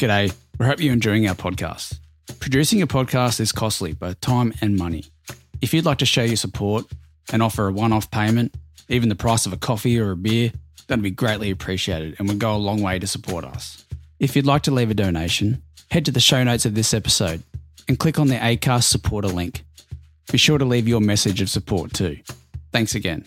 G'day. We hope you're enjoying our podcast. Producing a podcast is costly, both time and money. If you'd like to show your support and offer a one off payment, even the price of a coffee or a beer, that'd be greatly appreciated and would go a long way to support us. If you'd like to leave a donation, head to the show notes of this episode and click on the ACAST supporter link. Be sure to leave your message of support too. Thanks again.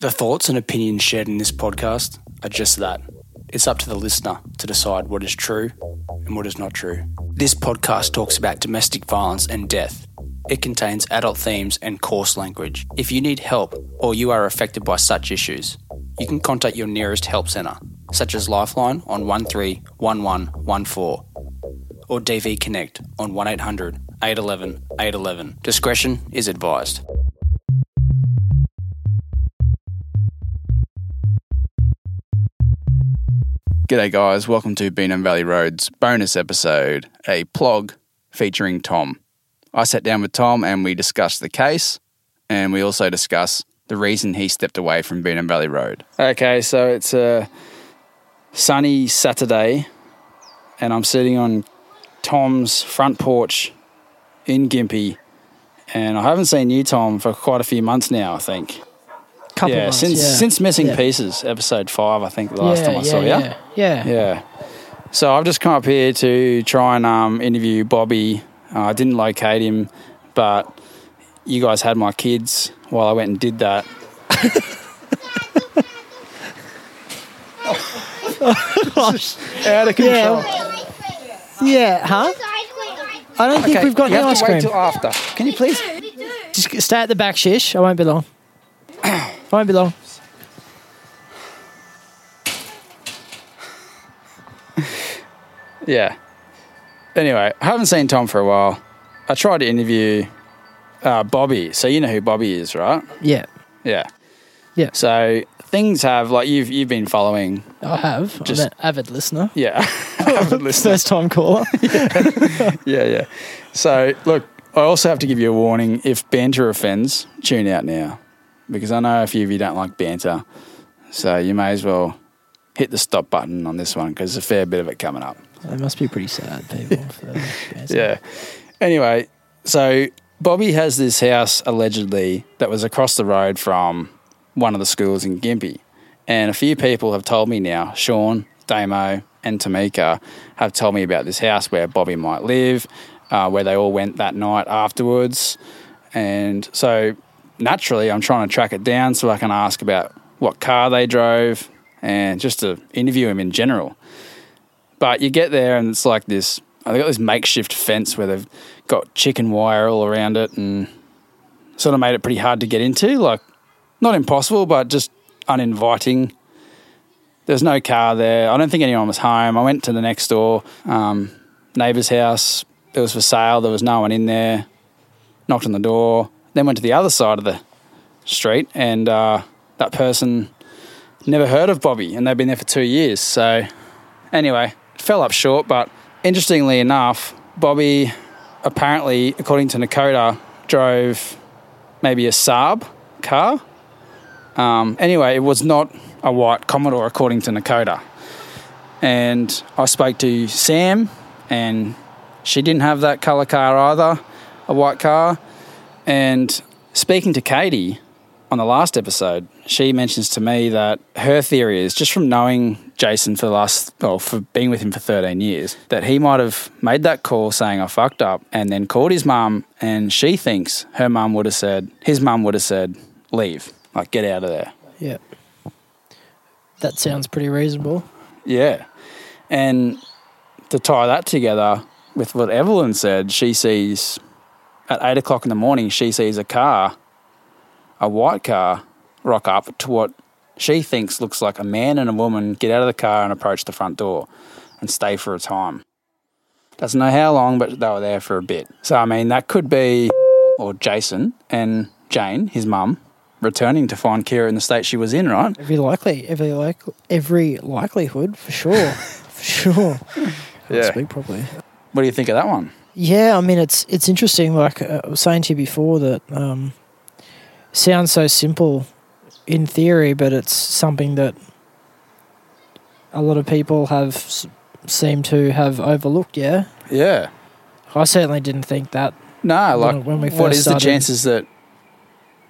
The thoughts and opinions shared in this podcast are just that. It's up to the listener to decide what is true and what is not true. This podcast talks about domestic violence and death. It contains adult themes and coarse language. If you need help or you are affected by such issues, you can contact your nearest help centre, such as Lifeline on 131114 or DV Connect on 1800 811 811. Discretion is advised. G'day, guys. Welcome to Beanham Valley Road's bonus episode, a plog featuring Tom. I sat down with Tom and we discussed the case and we also discuss the reason he stepped away from Beanham Valley Road. Okay, so it's a sunny Saturday and I'm sitting on Tom's front porch in Gympie and I haven't seen you, Tom, for quite a few months now, I think. Couple yeah, months, since yeah. since Missing Yeah. Pieces, episode five, I think the last yeah, time I yeah, saw you. yeah, yeah. Yeah. So I've just come up here to try and um, interview Bobby. Uh, I didn't locate him, but you guys had my kids while I went and did that. Out of control. Yeah, huh? I don't think we've got you any have ice to wait till after. Can you please? Just stay at the back, shish. I won't be long. Won't be long. Yeah. Anyway, I haven't seen Tom for a while. I tried to interview uh, Bobby. So you know who Bobby is, right? Yeah, Yeah. Yeah. So things have like you've you've been following. I have. Just- I'm an avid listener. Yeah. Avid listener. First time caller. Yeah, yeah. So, look, I also have to give you a warning. If banter offends, tune out now. Because I know a few of you don't like banter. So, you may as well hit the stop button on this one because there's a fair bit of it coming up. they must be pretty sad people. Yeah. Anyway, so Bobby has this house allegedly that was across the road from one of the schools in Gympie. And a few people have told me now, Sean, Damo, and Tamika have told me about this house where Bobby might live, uh, where they all went that night afterwards. And so naturally, I'm trying to track it down so I can ask about what car they drove and just to interview him in general. But you get there and it's like this. They've got this makeshift fence where they've got chicken wire all around it and sort of made it pretty hard to get into. Like, not impossible, but just uninviting. There's no car there. I don't think anyone was home. I went to the next door um, neighbour's house. It was for sale. There was no one in there. Knocked on the door. Then went to the other side of the street, and uh, that person never heard of Bobby, and they've been there for two years. So anyway, fell up short. But interestingly enough, Bobby apparently, according to Nakoda, drove maybe a Saab car. Um, anyway, it was not a white Commodore, according to Nakoda. And I spoke to Sam, and she didn't have that colour car either, a white car. And speaking to Katie on the last episode, she mentions to me that her theory is just from knowing Jason for the last, well, for being with him for 13 years, that he might have made that call saying, I fucked up, and then called his mum, and she thinks her mum would have said, his mum would have said, leave, like, get out of there. Yeah. That sounds pretty reasonable. Yeah. And to tie that together with what Evelyn said, she sees at eight o'clock in the morning, she sees a car, a white car, rock up to what she thinks looks like a man and a woman get out of the car and approach the front door and stay for a time. Doesn't know how long, but they were there for a bit. So, I mean, that could be, or Jason and Jane, his mum, returning to find Kira in the state she was in, right? Every likely, every like, every likelihood for sure, for sure. Can't Speak properly. What do you think of that one? Yeah, I mean it's it's interesting. Like uh, I was saying to you before, that um, sounds so simple in theory, but it's something that a lot of people have s- seemed to have overlooked. Yeah, Yeah. I certainly didn't think that. No, like, When- we what first is the chances that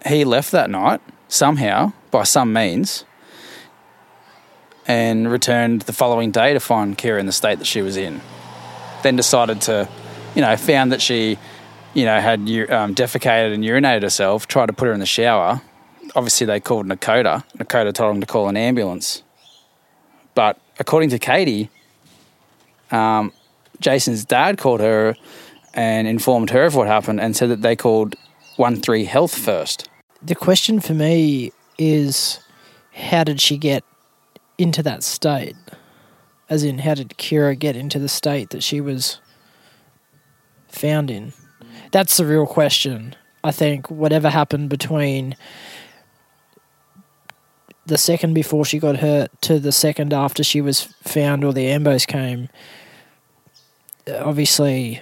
he left that night somehow, by some means, and returned the following day to find Kira in the state that she was in? Then decided to, you know, found that she, you know, had um, defecated and urinated herself, tried to put her in the shower. Obviously, they called Nakota. Nakota told them to call an ambulance. But according to Katie, um, Jason's dad called her and informed her of what happened and said that they called 1 3 Health first. The question for me is, how did she get into that state? As in, how did Kira get into the state that she was found in? That's the real question. I think whatever happened between the second before she got hurt to the second after she was found or the ambos came, obviously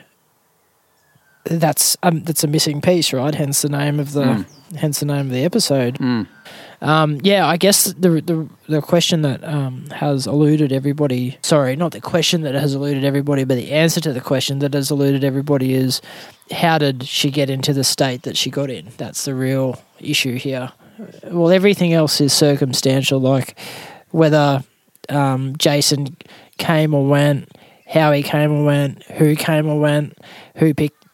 that's um, that's a missing piece, right? Hence the name of the Mm. hence the name of the episode. Mm. Um, yeah, I guess the the the question that um, has eluded everybody. Sorry, not the question that has eluded everybody, but the answer to the question that has eluded everybody is how did she get into the state that she got in? That's the real issue here. Well, everything else is circumstantial, like whether um, Jason came or went, how he came or went, who came or went, who picked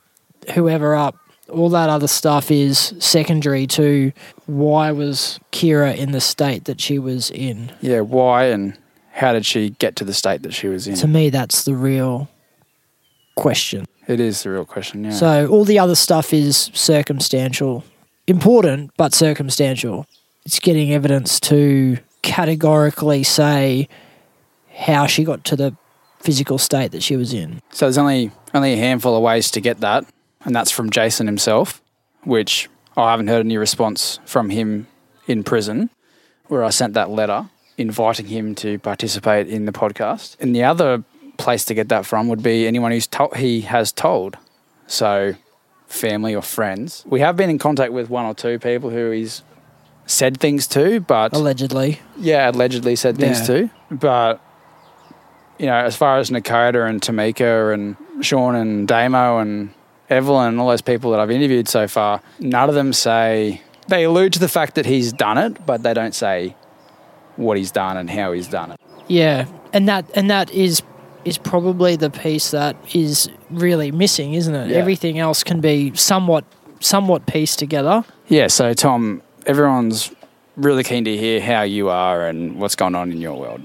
whoever up. All that other stuff is secondary to why was Kira in the state that she was in. Yeah, why and how did she get to the state that she was in? To me, that's the real question. it is the real question, yeah. So all the other stuff is circumstantial, important but circumstantial. It's getting evidence to categorically say how she got to the physical state that she was in. So there's only only a handful of ways to get that, and that's from Jason himself, which I haven't heard any response from him in prison, where I sent that letter inviting him to participate in the podcast. And the other place to get that from would be anyone who's told he has told. So family or friends. We have been in contact with one or two people who he's said things to, but Allegedly. yeah, allegedly said things Yeah. too. But you know, as far as Nakota and Tamika and Sean and Damo and Evelyn and all those people that I've interviewed so far, none of them say they allude to the fact that he's done it, but they don't say what he's done and how he's done it. Yeah, and that and that is is probably the piece that is really missing, isn't it? Yeah. Everything else can be somewhat somewhat pieced together. Yeah, so Tom, everyone's really keen to hear how you are and what's going on in your world.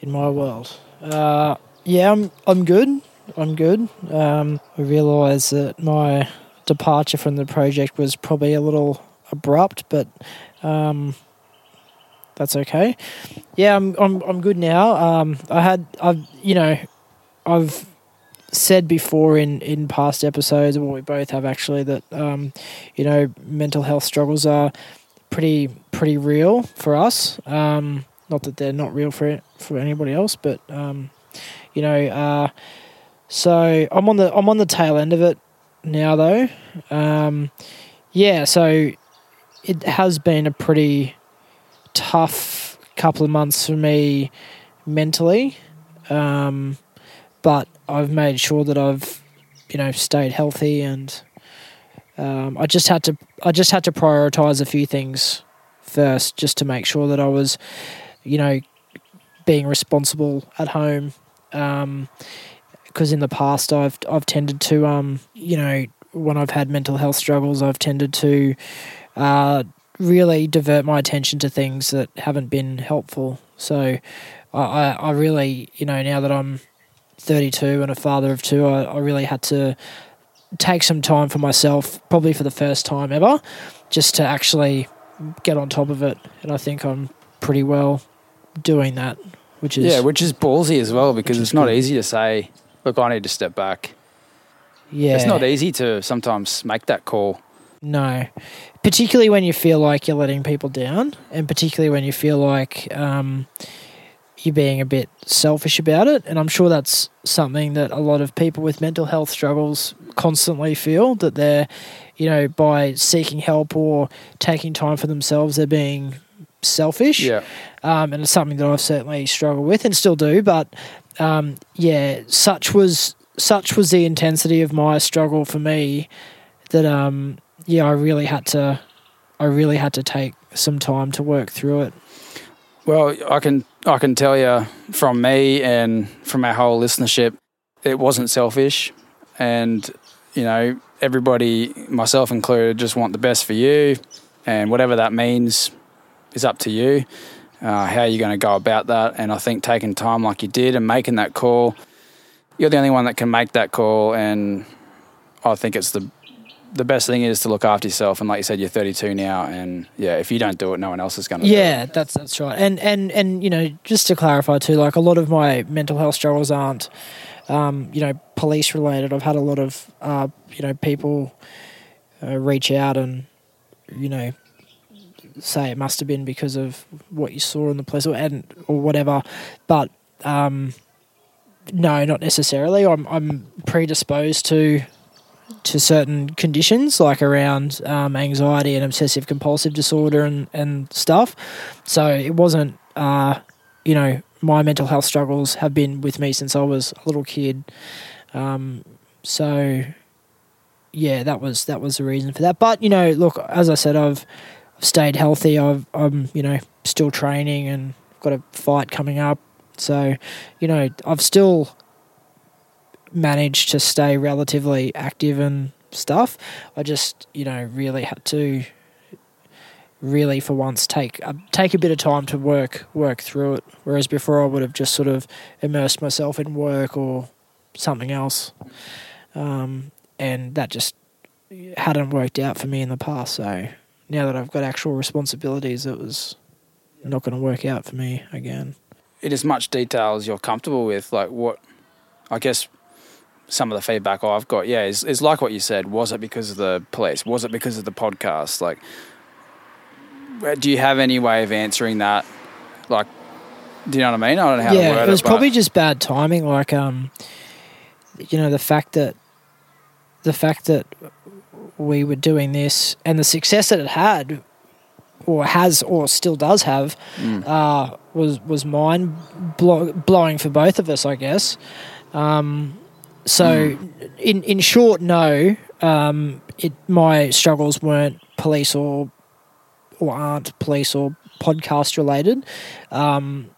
in my world. Uh, yeah, I'm I'm good. I'm good. Um, I realise that my departure from the project was probably a little abrupt, but um, that's okay. Yeah, I'm I'm I'm good now. Um, I had I've you know I've said before in in past episodes, well, we both have actually that um, you know mental health struggles are pretty pretty real for us. Um, not that they're not real for for anybody else, but um, you know, uh, so I'm on the I'm on the tail end of it now, though. Um, yeah, so it has been a pretty tough couple of months for me mentally, um, but I've made sure that I've you know stayed healthy and um, I just had to I just had to prioritize a few things first just to make sure that I was you know being responsible at home because in the past I've I've tended to um you know when I've had mental health struggles I've tended to uh, really divert my attention to things that haven't been helpful so I, I, really you know now that I'm 32 and a father of two I, I really had to take some time for myself probably for the first time ever just to actually get on top of it, and I think I'm pretty well doing that. Which is yeah, which is ballsy as well because it's not good. easy to say, look, I need to step back. yeah, It's not easy to sometimes make that call. No, particularly when you feel like you're letting people down, and particularly when you feel like um, you're being a bit selfish about it. And I'm sure that's something that a lot of people with mental health struggles constantly feel that they're, you know, by seeking help or taking time for themselves, they're being selfish. Yeah. Um, and it's something that I've certainly struggled with and still do. But um, yeah, such was such was the intensity of my struggle for me that um, yeah, I really had to I really had to take some time to work through it. Well, I can I can tell you from me and from our whole listenership, it wasn't selfish, and you know everybody, myself included, just want the best for you, and whatever that means is up to you. Uh, how you're going to go about that, and I think taking time like you did and making that call, you're the only one that can make that call, and I think it's the the best thing is to look after yourself. And like you said, you're 32 now, and yeah, if you don't do it, no one else is going to. Yeah, that's that's right. And and and you know, just to clarify too, like a lot of my mental health struggles aren't, um, you know, police related. I've had a lot of, uh, you know, people uh, reach out and, you know, say it must have been because of what you saw in the place or and or whatever, but um, no, not necessarily. I'm I'm predisposed to to certain conditions like around um, anxiety and obsessive compulsive disorder and, and stuff. So it wasn't, uh, you know, my mental health struggles have been with me since I was a little kid. Um, so yeah, that was that was the reason for that. But you know, look, as I said, I've stayed healthy. I've, I'm you know still training and got a fight coming up. So you know, I've still managed to stay relatively active and stuff. I just, you know, really had to really for once take a, take a bit of time to work work through it. Whereas before I would have just sort of immersed myself in work or something else, um, and that just hadn't worked out for me in the past. So now that I've got actual responsibilities, it was not going to work out for me again. in as much detail as you're comfortable with, like what I guess some of the feedback I've got, yeah, is, is like what you said. Was it because of the police? Was it because of the podcast? Like, do you have any way of answering that? Like, do you know what I mean? I don't know how to yeah, word it was but- probably just bad timing. Like, um, you know, the fact that the fact that we were doing this and the success that it had, or has, or still does have, Mm. uh, was was mind blow- blowing for both of us, I guess. Um, so, Mm. in in short, no, um, it my struggles weren't police or or aren't police or podcast related. Um,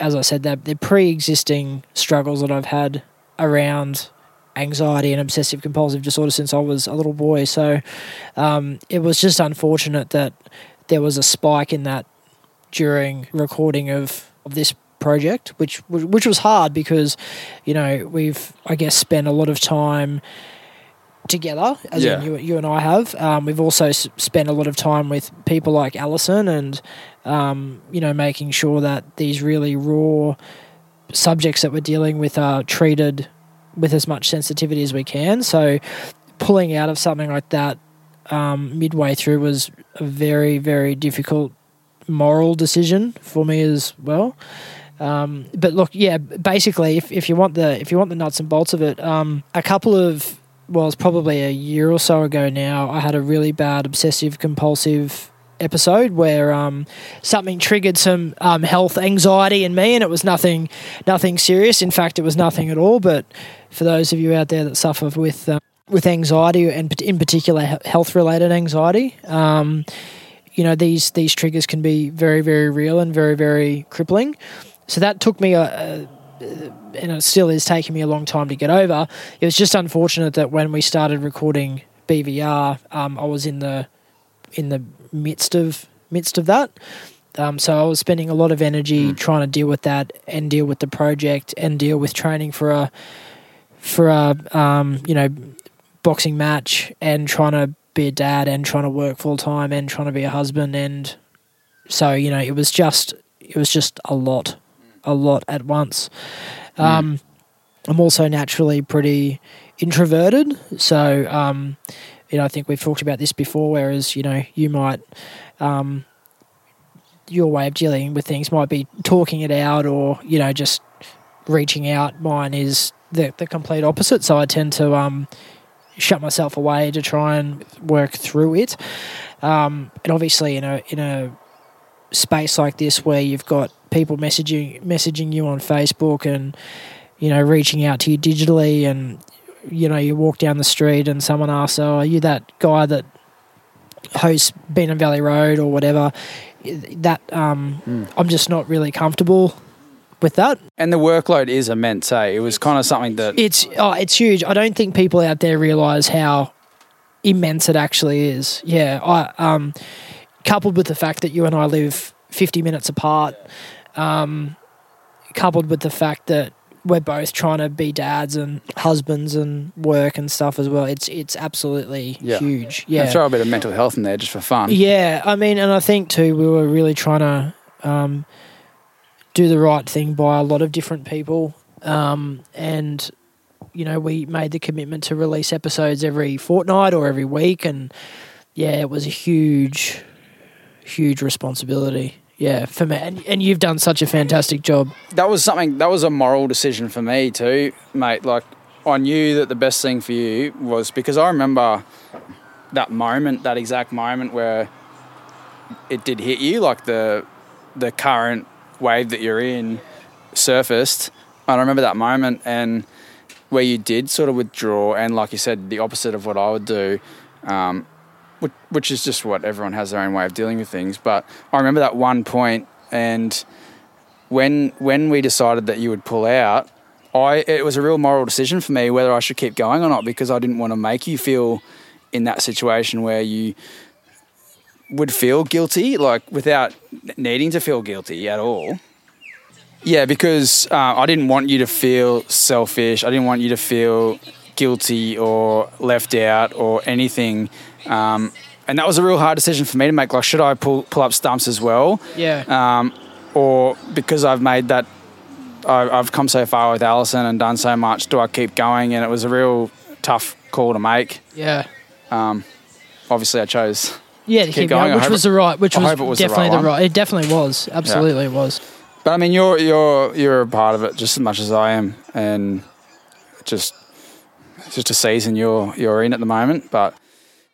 as I said, they're, they're pre-existing struggles that I've had around anxiety and obsessive compulsive disorder since I was a little boy. So um, it was just unfortunate that there was a spike in that during recording of, of this project, which which was hard because you know we've I guess spent a lot of time together, as in Yeah. you, you and I have. Um, we've also s- spent a lot of time with people like Alison and, um, you know, making sure that these really raw subjects that we're dealing with are treated with as much sensitivity as we can. So pulling out of something like that um, midway through was a very, very difficult moral decision for me as well. Um, but look, yeah, basically, if, if you want the if you want the nuts and bolts of it, um, a couple of well, it's probably a year or so ago now. I had a really bad obsessive compulsive episode where um, something triggered some um, health anxiety in me, and it was nothing nothing serious. In fact, it was nothing at all. But for those of you out there that suffer with um, with anxiety and in particular health related anxiety, um, you know these these triggers can be very very real and very very crippling. So that took me a, a and it still is taking me a long time to get over. It was just unfortunate that when we started recording BVR, um, I was in the in the midst of midst of that. Um, so I was spending a lot of energy trying to deal with that and deal with the project and deal with training for a for a um, you know boxing match and trying to be a dad and trying to work full time and trying to be a husband. And so you know it was just it was just a lot a lot at once. Um, i'm also naturally pretty introverted. So um, you know i think we've talked about this before whereas you know you might um, your way of dealing with things might be talking it out or you know just reaching out. Mine is the, the complete opposite. So i tend to um, shut myself away to try and work through it. Um, and obviously in a in a space like this where you've got people messaging messaging you on Facebook and you know reaching out to you digitally and you know you walk down the street and someone asks oh are you that guy that hosts Beanham Valley Road or whatever that um, I'm just not really comfortable with that And the workload is immense, eh? It was kind of something that it's oh, it's huge. I don't think people out there realize how immense it actually is. Yeah, I um, coupled with the fact that you and I live 50 minutes apart, um, coupled with the fact that we're both trying to be dads and husbands and work and stuff as well. It's it's absolutely Yeah. huge. yeah. Yeah, throw a bit of mental health in there just for fun. yeah, I mean, and I think too, we were really trying to um, do the right thing by a lot of different people, um, and you know, we made the commitment to release episodes every fortnight or every week, and yeah, it was a huge, huge responsibility. Yeah, for me, and, and you've done such a fantastic job. that was something that was a moral decision for me too, mate. Like I knew that the best thing for you was because I remember that moment, that exact moment where it did hit you, like the the current wave that you're in surfaced. And I remember that moment and where you did sort of withdraw, and like you said, the opposite of what I would do. Um, which, is just what everyone has their own way of dealing with things. But I remember that one point, and when when we decided that you would pull out, I it was a real moral decision for me whether I should keep going or not because I didn't want to make you feel in that situation where you would feel guilty, like without needing to feel guilty at all. Yeah, because uh, I didn't want you to feel selfish. I didn't want you to feel guilty or left out or anything. Um, and that was a real hard decision for me to make. Like, should I pull pull up stumps as well? Yeah, um, or because I've made that, I, I've come so far with Allison and done so much. Do I keep going? And it was a real tough call to make. yeah. Um, Obviously, I chose. Yeah, to keep, going. going, which was it- the right, which was, was the definitely right the right. It definitely was, absolutely it was. But I mean, you're you're you're a part of it just as much as I am, and just it's just a season you're you're in at the moment. But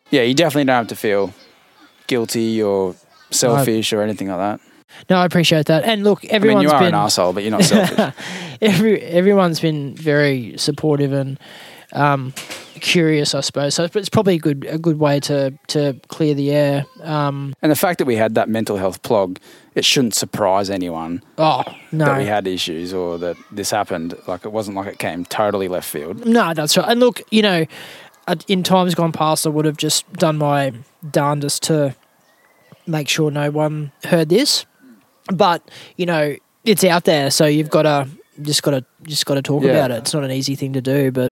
yeah, you definitely don't have to feel guilty or selfish or anything like that. No, I appreciate that. And look, I mean, you are been an asshole, but you're not selfish. every everyone's been very supportive and um, curious, I suppose. So it's probably a good a good way to to clear the air. Um, and the fact that we had that mental health plug, it shouldn't surprise anyone. oh no, that we had issues or that this happened. Like it wasn't like it came totally left field. No, that's right. And look, you know, in times gone past, I would have just done my darndest to make sure no one heard this. But you know, it's out there, so you've got to just got to just got to talk Yeah. about it. It's not an easy thing to do, but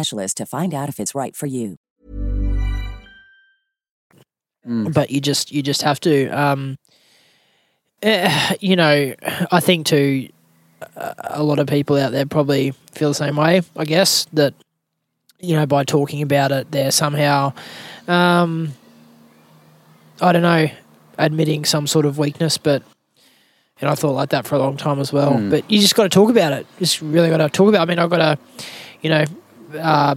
to find out if it's right for you. but you just you just have to um eh, you know i think too uh, a lot of people out there probably feel the same way i guess that you know by talking about it they're somehow Um, I don't know, admitting some sort of weakness, but and I thought like that for a long time as well. But you just got to talk about it. Just really got to talk about. It. I mean, I've got to, you know, uh,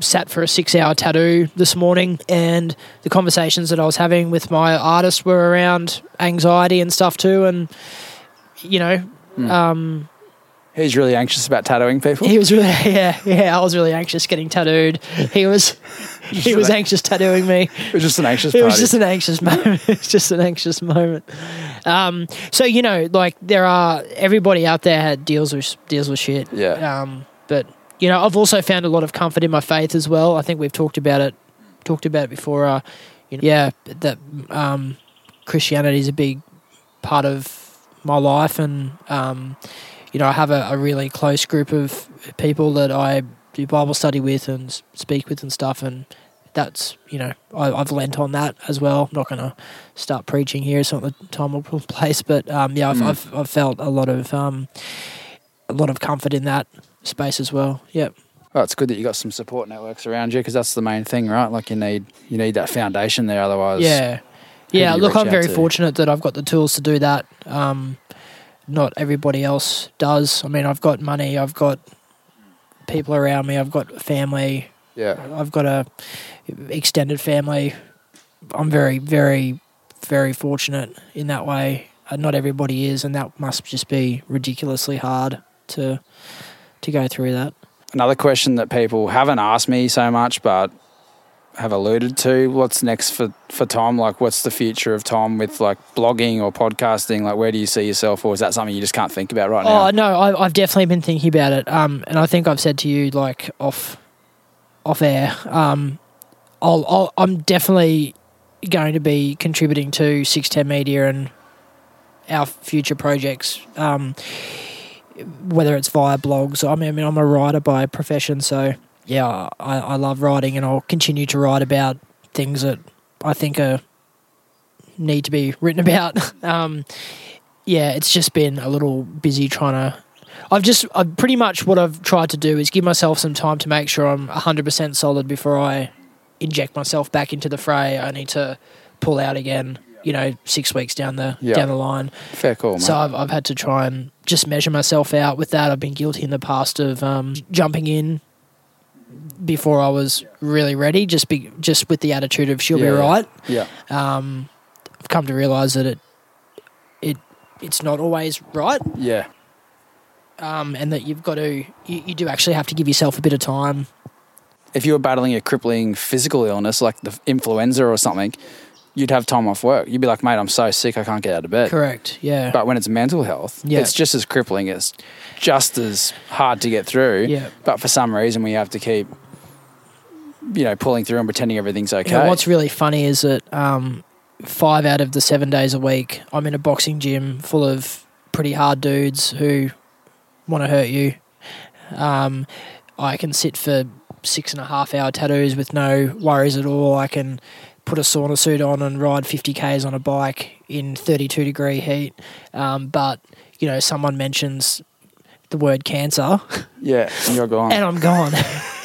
sat for a six-hour tattoo this morning, and the conversations that I was having with my artist were around anxiety and stuff too, and you know. Um, He's really anxious about tattooing people. he was really, yeah, yeah. I was really anxious getting tattooed. He was, he was anxious tattooing me. It was just an anxious It was just an anxious moment. It's just an anxious moment. Um, so you know, like there are everybody out there had deals with deals with shit. Yeah. Um, but you know, I've also found a lot of comfort in my faith as well. I think we've talked about it, talked about it before. Uh, you know, yeah, that um, Christianity is a big part of my life, and um, you know, I have a, a really close group of people that I do Bible study with and speak with and stuff, and that's you know I, I've lent on that as well. I'm not going to start preaching here; it's not the time or place. But um, yeah, I've, I've I've felt a lot of um, a lot of comfort in that space as well. Yep. Well, it's good that you got some support networks around you because that's the main thing, right? Like you need you need that foundation there, otherwise. Yeah. Yeah, look, I'm very to? fortunate that I've got the tools to do that. Um, not everybody else does. I mean, I've got money, I've got people around me, I've got family, Yeah. I've got a extended family. I'm very, very, very fortunate in that way. Uh, not everybody is, and that must just be ridiculously hard to to go through that. Another question that people haven't asked me so much, but have alluded to: What's next for for Tom? Like, what's the future of Tom with like blogging or podcasting? Like, where do you see yourself, or is that something you just can't think about right now? Oh no, I, I've definitely been thinking about it, um, and I think I've said to you like off, off air. Um, I'll, I'll, I'm definitely going to be contributing to Six Ten Media and our future projects. Um, whether it's via blogs, I mean, I mean, I'm a writer by profession, so yeah, I, I love writing, and I'll continue to write about things that I think are need to be written about. um, yeah, it's just been a little busy trying to. I've just, I've pretty much what I've tried to do is give myself some time to make sure I'm 100% solid before I inject myself back into the fray. I need to pull out again, you know, six weeks down the Yeah. down the line. Fair call, mate. So I've, I've had to try and just measure myself out with that. I've been guilty in the past of um, jumping in before I was really ready, just be just with the attitude of she'll Yeah, be right. yeah. Um, I've come to realise that it it it's not always right, Yeah. um, and that you've got to you, you do actually have to give yourself a bit of time. If you were battling a crippling physical illness like the influenza or something, you'd have time off work. You'd be like, mate, I'm so sick, I can't get out of bed. Correct. Yeah. But when it's mental health, Yeah. it's just as crippling. It's just as hard to get through. Yeah. But for some reason, we have to keep, you know, pulling through and pretending everything's okay. You know, what's really funny is that um, five out of the seven days a week, I'm in a boxing gym full of pretty hard dudes who want to hurt you. Um, I can sit for six and a half hour tattoos with no worries at all. I can put a sauna suit on and ride 50 k's on a bike in 32 degree heat. Um, but you know, someone mentions the word cancer, yeah, and you're gone. and I'm gone.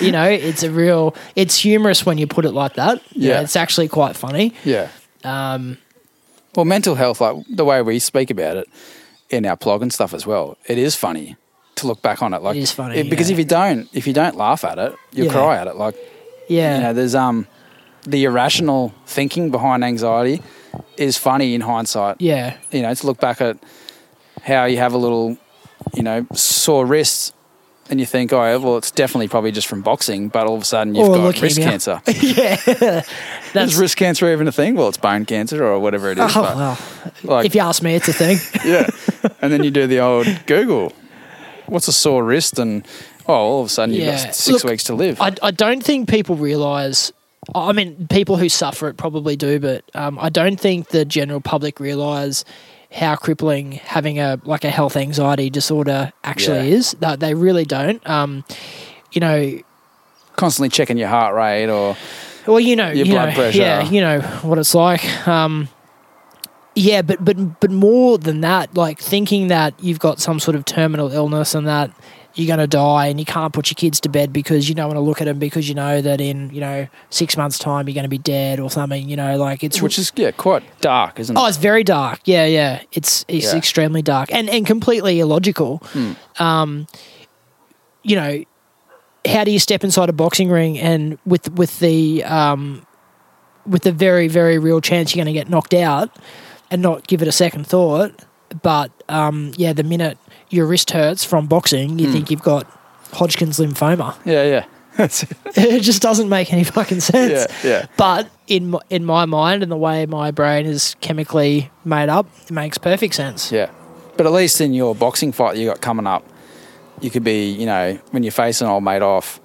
you know, it's a real. It's humorous when you put it like that. Yeah. it's actually quite funny. yeah. Um, Well, mental health, like the way we speak about it in our blog and stuff as well, it is funny to look back on it. Like is funny, because yeah. if you don't, if you don't laugh at it, you Yeah. cry at it. Like yeah, you know, there's um the irrational thinking behind anxiety is funny in hindsight. yeah, You know, to look back at how you have a little, you know, sore wrists. And you think, oh, well, it's definitely probably just from boxing, but all of a sudden you've Or got wrist cancer. yeah. Is That's wrist cancer even a thing? Well, it's bone cancer or whatever it is. oh, but, well. like, If you ask me, it's a thing. yeah. And then you do the old Google. What's a sore wrist? And oh, all of a sudden you've Yeah. got six Look, weeks to live. I, I don't think people realize. I mean, people who suffer it probably do, but um, I don't think the general public realize how crippling having a like a health anxiety disorder actually Yeah. is. That they really don't. Um, you know, Constantly checking your heart rate or Well, you know, Your you blood know, pressure. Yeah, you know what it's like. Um, yeah, but but but more than that, like thinking that you've got some sort of terminal illness and that you're going to die and you can't put your kids to bed because you don't want to look at them because you know that in you know six months time you're going to be dead or something you know like it's Which is yeah, quite dark, isn't it? Oh, it's very dark. Yeah, yeah. It's it's Yeah. extremely dark and and completely illogical. Hmm. Um, you know, how do you step inside a boxing ring and with with the um, with the very very real chance you're going to get knocked out and not give it a second thought? But um, yeah, the minute your wrist hurts from boxing, you hmm. think you've got Hodgkin's lymphoma. yeah, yeah. it just doesn't make any fucking sense. Yeah, yeah. But in my, in my mind and the way my brain is chemically made up, it makes perfect sense. Yeah. But at least in your boxing fight you got coming up, you could be, you know, when you're facing old mate off,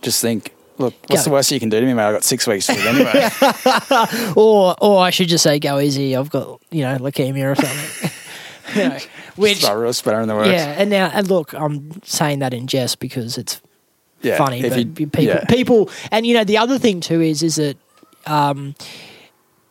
just think, look, what's Yeah. the worst you can do to me, mate? I've got six weeks to live anyway. Or or I should just say, go easy. I've got you know leukemia or something. know, which Start real splatter in the works. yeah, and now and look, I'm saying that in jest because it's yeah. funny, but you- people yeah. people and you know the other thing too is is that um,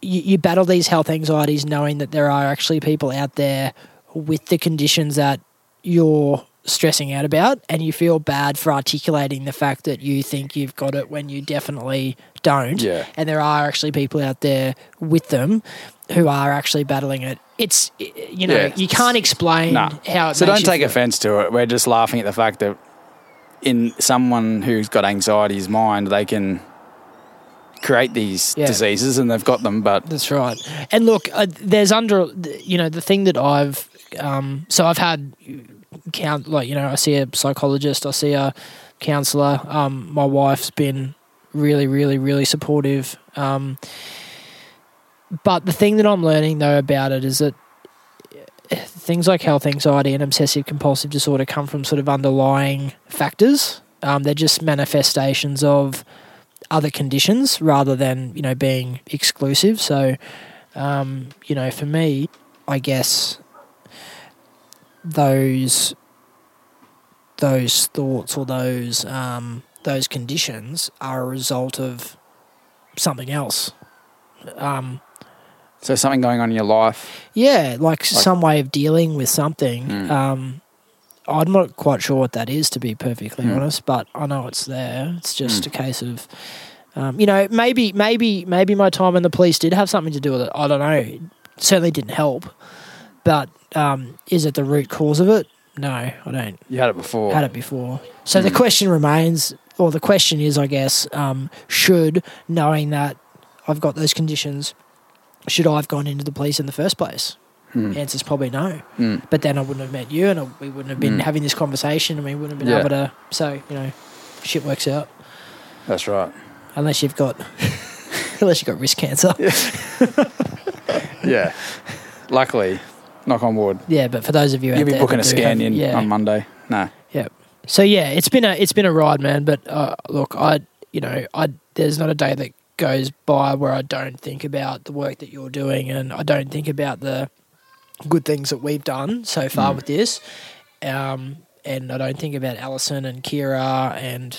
you, you battle these health anxieties knowing that there are actually people out there with the conditions that you're stressing out about and you feel bad for articulating the fact that you think you've got it when you definitely don't Yeah. and there are actually people out there with them who are actually battling it it's you know Yeah. you can't explain Nah. how it So don't take offense to it. We're just laughing at the fact that in someone who's got anxiety's mind, they can create these Yeah. diseases and they've got them, but That's right. And look, uh, there's under, you know, the thing that I've, um, so I've had count, like, you know, I see a psychologist, I see a counselor. Um, my wife's been really, really, really supportive. Um, but the thing that I'm learning though about it is that uh, things like health anxiety and obsessive compulsive disorder come from sort of underlying factors. Um, they're just manifestations of other conditions rather than you know being exclusive. So, um, you know, for me, I guess those those thoughts or those um, those conditions are a result of something else. Um, so something going on in your life. yeah, like, some way of dealing with something. Mm. Um, I'm not quite sure what that is, to be perfectly Mm. honest, but I know it's there. It's just Mm. a case of, um, you know, maybe, maybe, maybe my time in the police did have something to do with it. I don't know. It certainly didn't help, but um, is it the root cause of it? No, I don't. You had it before. Had it before. So Mm. the question remains, or the question is, I guess, um, should knowing that I've got those conditions, should I have gone into the police in the first place? Hmm. Answer's probably no. Mm. But then I wouldn't have met you, and I, we wouldn't have been Mm. having this conversation, and we wouldn't have been Yeah. able to. So you know, shit works out That's right. unless you've got unless you've got wrist cancer. Yeah. Yeah. Luckily, knock on wood. Yeah, but for those of you out there. You'll be booking a scan have- in yeah, on Monday. No. Yeah. So yeah, it's been a it's been a ride, man. But uh, look, I you know I there's not a day that goes by where I don't think about the work that you're doing, and I don't think about the good things that we've done so far Mm. with this. Um, and I don't think about Alison and Kira and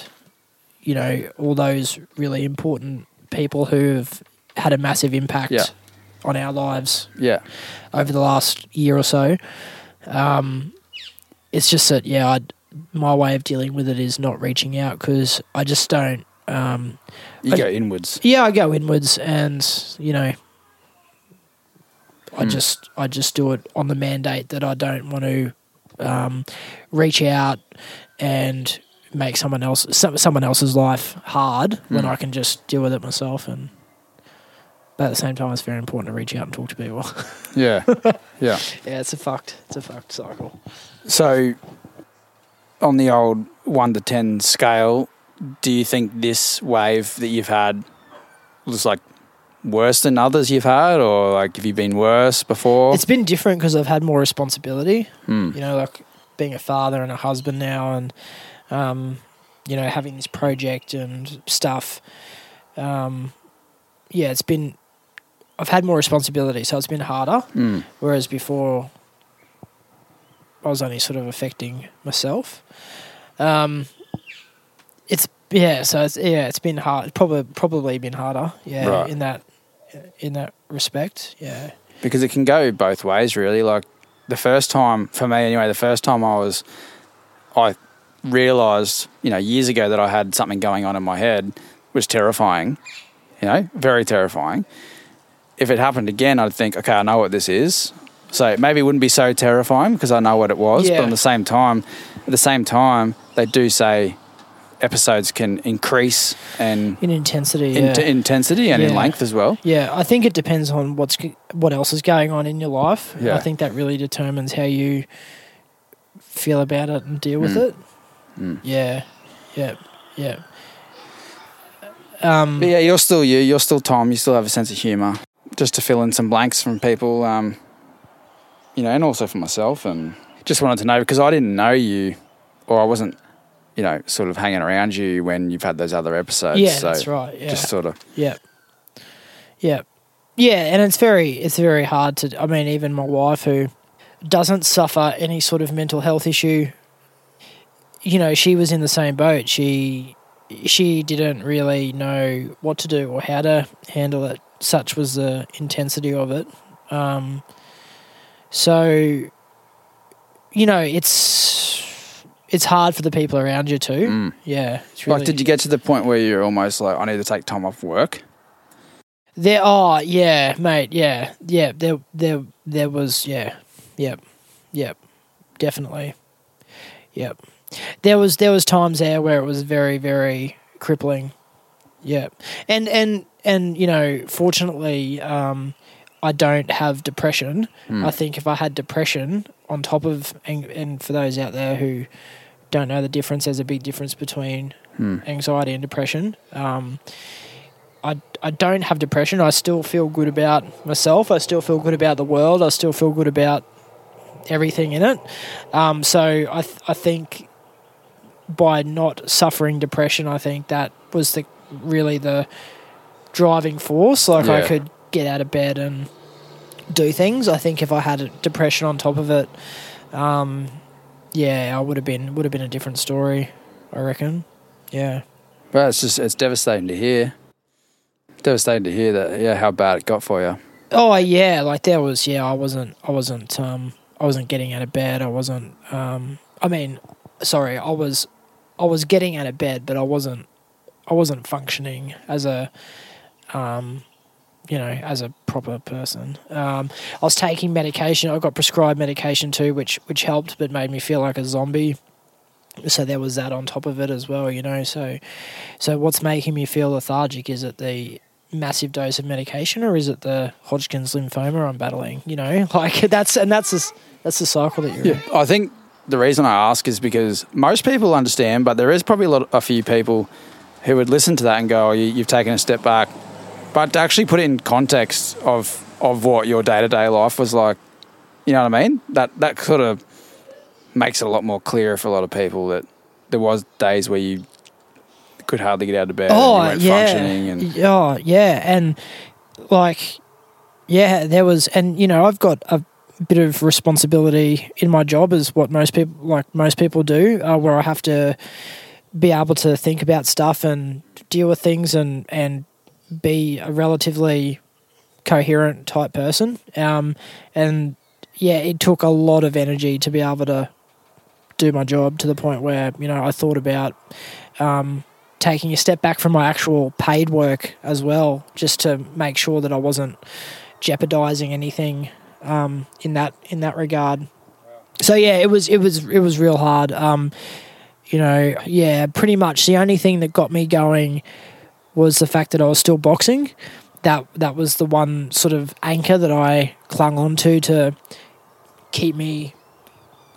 you know all those really important people who've had a massive impact Yeah. on our lives Yeah. over the last year or so. Um, it's just that, yeah, I'd, my way of dealing with it is not reaching out because I just don't. Um, You I- go inwards. yeah, I go inwards, and you know, I Hmm. just I just do it on the mandate that I don't want to um, reach out and make someone else some, someone else's life hard when Hmm. I can just deal with it myself and. But at the same time, it's very important to reach out and talk to people. Yeah. yeah. Yeah, it's a fucked, it's a fucked cycle. So, on the old one to ten scale, do you think this wave that you've had was like worse than others you've had, or like have you been worse before? It's been different because I've had more responsibility. Hmm. You know, like being a father and a husband now, and um, you know, having this project and stuff. Um, yeah, it's been. I've had more responsibility, so it's been harder. Hmm. Whereas before, I was only sort of affecting myself. Um, it's yeah, so it's yeah, it's been hard. Probably probably been harder. Yeah, Right. in that in that respect. Yeah. because it can go both ways really like the first time for me anyway the first time i was i realized, you know, years ago that I had something going on in my head was terrifying, you know, very terrifying. If it happened again, I'd think, okay, I know what this is. So maybe it wouldn't be so terrifying because I know what it was. Yeah. But on the same time, at the same time, they do say episodes can increase and in intensity. in yeah. intensity and in length as well. Yeah, I think it depends on what's what else is going on in your life. Yeah. I think that really determines how you feel about it and deal with Mm. it. Yeah, yeah, yeah. Um, But yeah, you're still you. You're still Tom. You still have a sense of humour. Just to fill in some blanks from people, um, you know, and also for myself. And just wanted to know because I didn't know you, or I wasn't, you know, sort of hanging around you when you've had those other episodes. yeah, so that's right. Yeah, Just sort of. yeah, yeah, yeah. And it's very, it's very hard to. I mean, even my wife, who doesn't suffer any sort of mental health issue, you know, she was in the same boat. She she didn't really know what to do or how to handle it. Such was the intensity of it. Um, so, you know, it's it's hard for the people around you too. Mm. Yeah, really, Like, did you get to the point where you're almost like, I need to take time off work? There are, yeah, mate, yeah, yeah. There, there, there was, yeah, yep, yep, definitely, yep. There was, there was times there where it was very, very crippling, yeah. And and and you know, fortunately, um, I don't have depression. Hmm. I think if I had depression on top of, and, and for those out there who don't know the difference, there's a big difference between Hmm. anxiety and depression. Um, I, I don't have depression. I still feel good about myself. I still feel good about the world. I still feel good about everything in it. Um, so I th- I think by not suffering depression, I think that was the really the driving force. Like I could get out of bed and do things. I think if I had a depression on top of it, um, yeah, I would have been would have been a different story. I reckon. Yeah. But it's just, it's devastating to hear. Devastating to hear that, yeah, how bad it got for you. Oh yeah, like there was yeah, I wasn't I wasn't um I wasn't getting out of bed. I wasn't um I mean, sorry, I was I was getting out of bed, but I wasn't I wasn't functioning as a um you know, as a proper person. Um I was taking medication. I got prescribed medication too, which which helped but made me feel like a zombie. So there was that on top of it as well, you know. So so what's making me feel lethargic is it the massive dose of medication or is it the Hodgkin's lymphoma I'm battling? You know, like that's and that's the that's the cycle that you're in. I think the reason I ask is because most people understand, but there is probably a, lot, a few people who would listen to that and go, oh, you, "You've taken a step back." But to actually put it in context of of what your day to day life was like, you know what I mean? That that sort of makes it a lot more clear for a lot of people that there was days where you could hardly get out of bed. Oh and you yeah, functioning, and oh yeah, and like yeah, there was, and you know, I've got a bit of responsibility in my job, as what most people like most people do, uh, where I have to be able to think about stuff and deal with things and and be a relatively coherent type person. Um, and yeah, it took a lot of energy to be able to do my job to the point where you know I thought about um, taking a step back from my actual paid work as well, just to make sure that I wasn't jeopardizing anything um, in that in that regard. So yeah, it was it was it was real hard. Um, you know, yeah, pretty much the only thing that got me going was the fact that I was still boxing. That that was the one sort of anchor that I clung onto to keep me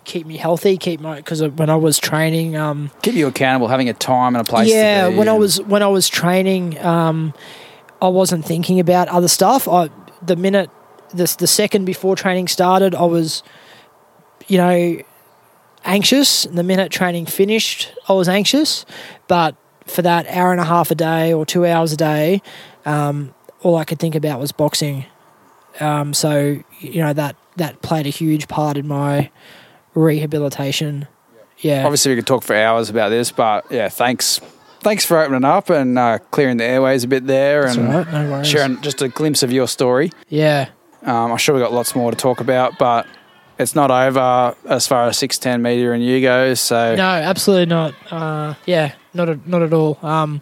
keep me healthy, keep my because when I was training, um, keep you accountable, having a time and a place. yeah, to be when I was when I was training, um, I wasn't thinking about other stuff. I the minute the the second before training started, I was, you know, anxious. And the minute training finished, I was anxious. But for that hour and a half a day or two hours a day, um, all I could think about was boxing. Um, so you know that that played a huge part in my rehabilitation. Yeah, Obviously, we could talk for hours about this, but yeah, thanks, thanks for opening up and uh, clearing the airways a bit there, That's and right, no sharing just a glimpse of your story. Yeah. Um, I'm sure we got lots more to talk about, but it's not over as far as six ten media and you go. So No, absolutely not. Uh, yeah, not a, not at all. Um,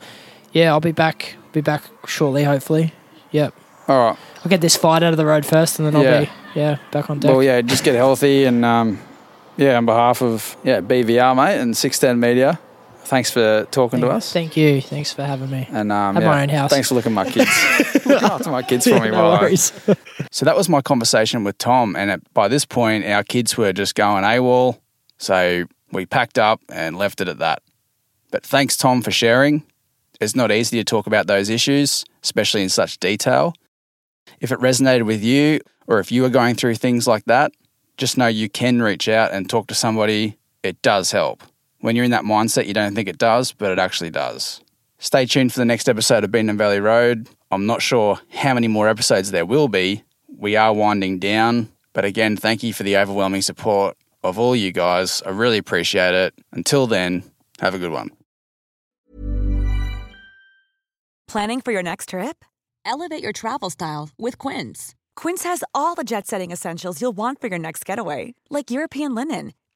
yeah, I'll be back. Be back shortly, hopefully. Yep. all right. I'll get this fight out of the road first, and then I'll Yeah. be yeah back on deck. Well, yeah, just get healthy and um, yeah, on behalf of yeah BVR mate and six ten media, thanks for talking thank, to us. Thank you. Thanks for having me. and um, yeah, my own house. Thanks for looking at my kids. Look after my kids for me, no worries. So that was my conversation with Tom, and at, by this point, our kids were just going AWOL. So we packed up and left it at that. But thanks, Tom, for sharing. It's not easy to talk about those issues, especially in such detail. If it resonated with you, or if you are going through things like that, just know you can reach out and talk to somebody. It does help. When you're in that mindset, you don't think it does, but it actually does. Stay tuned for the next episode of Beanham Valley Road. I'm not sure how many more episodes there will be. We are winding down, but again, thank you for the overwhelming support of all you guys. I really appreciate it. Until then, have a good one. Planning for your next trip? Elevate your travel style with Quince. Quince has all the jet setting essentials you'll want for your next getaway, like European linen,